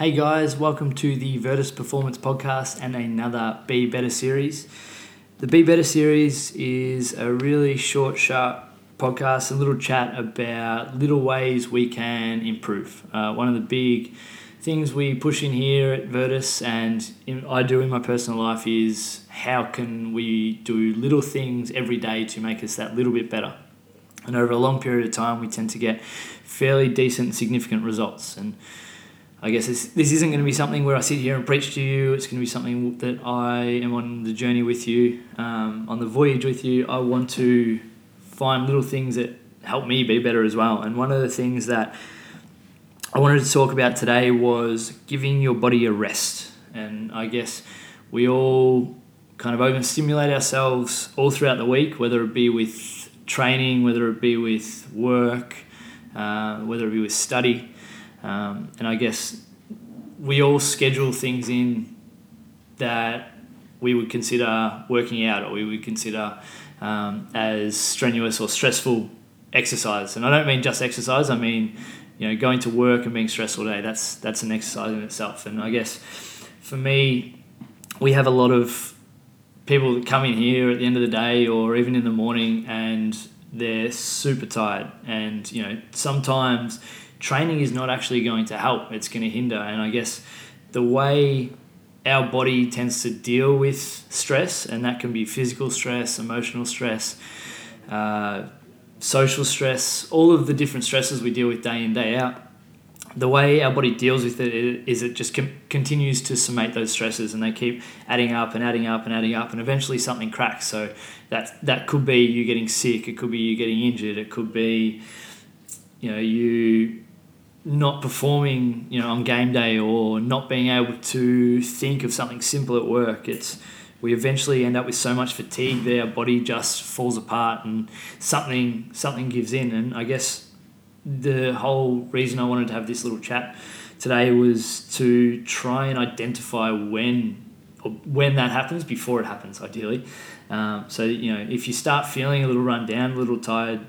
Hey guys, welcome to the Virtus Performance Podcast and another Be Better series. The Be Better series is a really short, sharp podcast, a little chat about little ways we can improve. Uh, one of the big things we push in here at Virtus and in, I do in my personal life is how can we do little things every day to make us that little bit better. And over a long period of time, we tend to get fairly decent, significant results. And I guess this, this isn't going to be something where I sit here and preach to you. It's going to be something that I am on the journey with you, um, on the voyage with you. I want to find little things that help me be better as well. And one of the things that I wanted to talk about today was giving your body a rest. And I guess we all kind of overstimulate ourselves all throughout the week, whether it be with training, whether it be with work, uh, whether it be with study. Um, and I guess we all schedule things in that we would consider working out or we would consider um, as strenuous or stressful exercise. And I don't mean just exercise, I mean, you know, going to work and being stressed all day, that's, that's an exercise in itself. And I guess for me, we have a lot of people that come in here at the end of the day or even in the morning and they're super tired. And, you know, sometimes training is not actually going to help, it's going to hinder. And I guess the way our body tends to deal with stress, and that can be physical stress, emotional stress, uh, social stress, all of the different stresses we deal with day in, day out. The way our body deals with it is it just com- continues to summate those stresses and they keep adding up and adding up and adding up, and eventually something cracks. So that, that could be you getting sick, it could be you getting injured, it could be you know you not performing, you know, on game day or not being able to think of something simple at work. It's we eventually end up with so much fatigue that our body just falls apart and something something gives in. And I guess the whole reason I wanted to have this little chat today was to try and identify when when that happens before it happens, ideally. Um, so you know, if you start feeling a little run down, a little tired,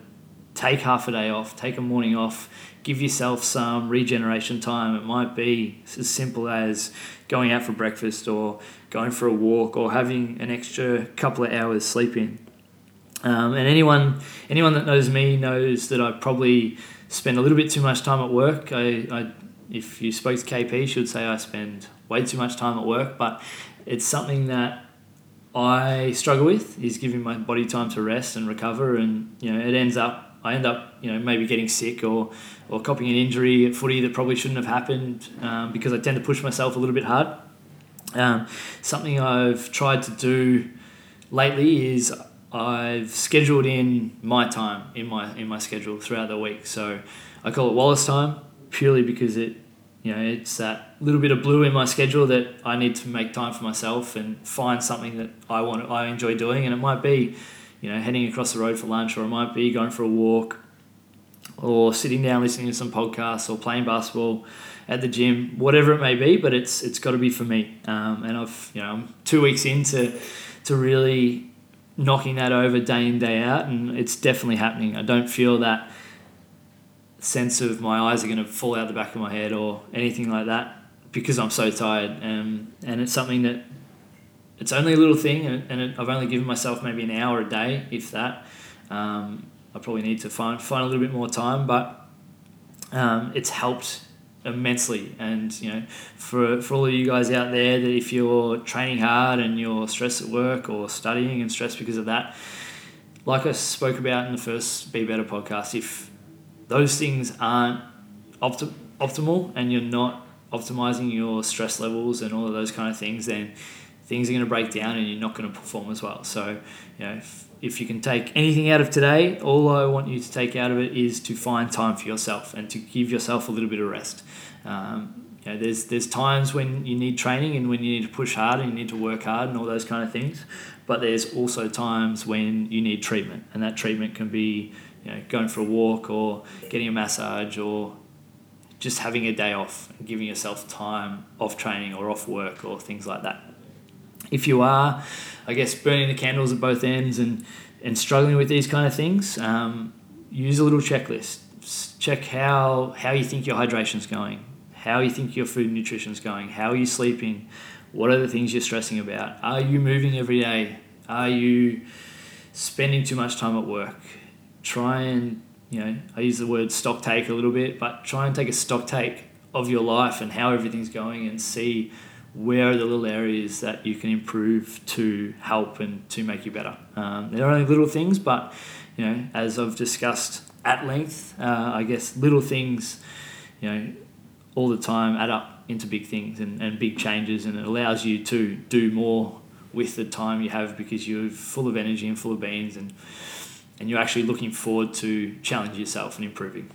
take half a day off, take a morning off, give yourself some regeneration time. It might be as simple as going out for breakfast or going for a walk or having an extra couple of hours sleep in. Um, and anyone anyone that knows me knows that I probably spend a little bit too much time at work. I, I if you spoke to KP, she would say I spend way too much time at work, but it's something that I struggle with is giving my body time to rest and recover, and you know it ends up I end up, you know, maybe getting sick or, or copying an injury at footy that probably shouldn't have happened um, because I tend to push myself a little bit hard. Um, something I've tried to do lately is I've scheduled in my time in my in my schedule throughout the week. So I call it Wallace time purely because it you know it's that little bit of blue in my schedule that I need to make time for myself and find something that I want I enjoy doing and it might be you know, heading across the road for lunch, or it might be going for a walk, or sitting down listening to some podcasts, or playing basketball at the gym, whatever it may be. But it's it's got to be for me. Um, and I've you know I'm two weeks into to really knocking that over day in day out, and it's definitely happening. I don't feel that sense of my eyes are going to fall out the back of my head or anything like that because I'm so tired. Um, and it's something that it's only a little thing, and, and it, I've only given myself maybe an hour a day, if that. Um, I probably need to find find a little bit more time, but um, it's helped immensely. And you know, for for all of you guys out there, that if you're training hard and you're stressed at work or studying and stressed because of that, like I spoke about in the first Be Better podcast, if those things aren't opti- optimal and you're not optimizing your stress levels and all of those kind of things, then things are going to break down and you're not going to perform as well. So, you know, if, if you can take anything out of today, all I want you to take out of it is to find time for yourself and to give yourself a little bit of rest. Um, you know, there's there's times when you need training and when you need to push hard and you need to work hard and all those kind of things. But there's also times when you need treatment, and that treatment can be you know going for a walk or getting a massage or just having a day off and giving yourself time off training or off work or things like that if you are, I guess, burning the candles at both ends and, and struggling with these kind of things, um, use a little checklist. Check how, how you think your hydration's going, how you think your food and nutrition is going, how are you sleeping, what are the things you're stressing about, are you moving every day, are you spending too much time at work. Try and you know, I use the word stock take a little bit, but try and take a stock take of your life and how everything's going and see where are the little areas that you can improve to help and to make you better. Um, they're only little things, but you know, as I've discussed at length, uh, I guess little things, you know, all the time add up into big things and, and big changes, and it allows you to do more with the time you have because you're full of energy and full of beans and and you're actually looking forward to challenge yourself and improving.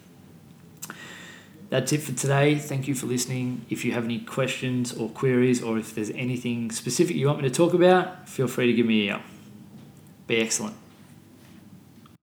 That's it for today. Thank you for listening. If you have any questions or queries, or if there's anything specific you want me to talk about, feel free to give me a yell. Be excellent.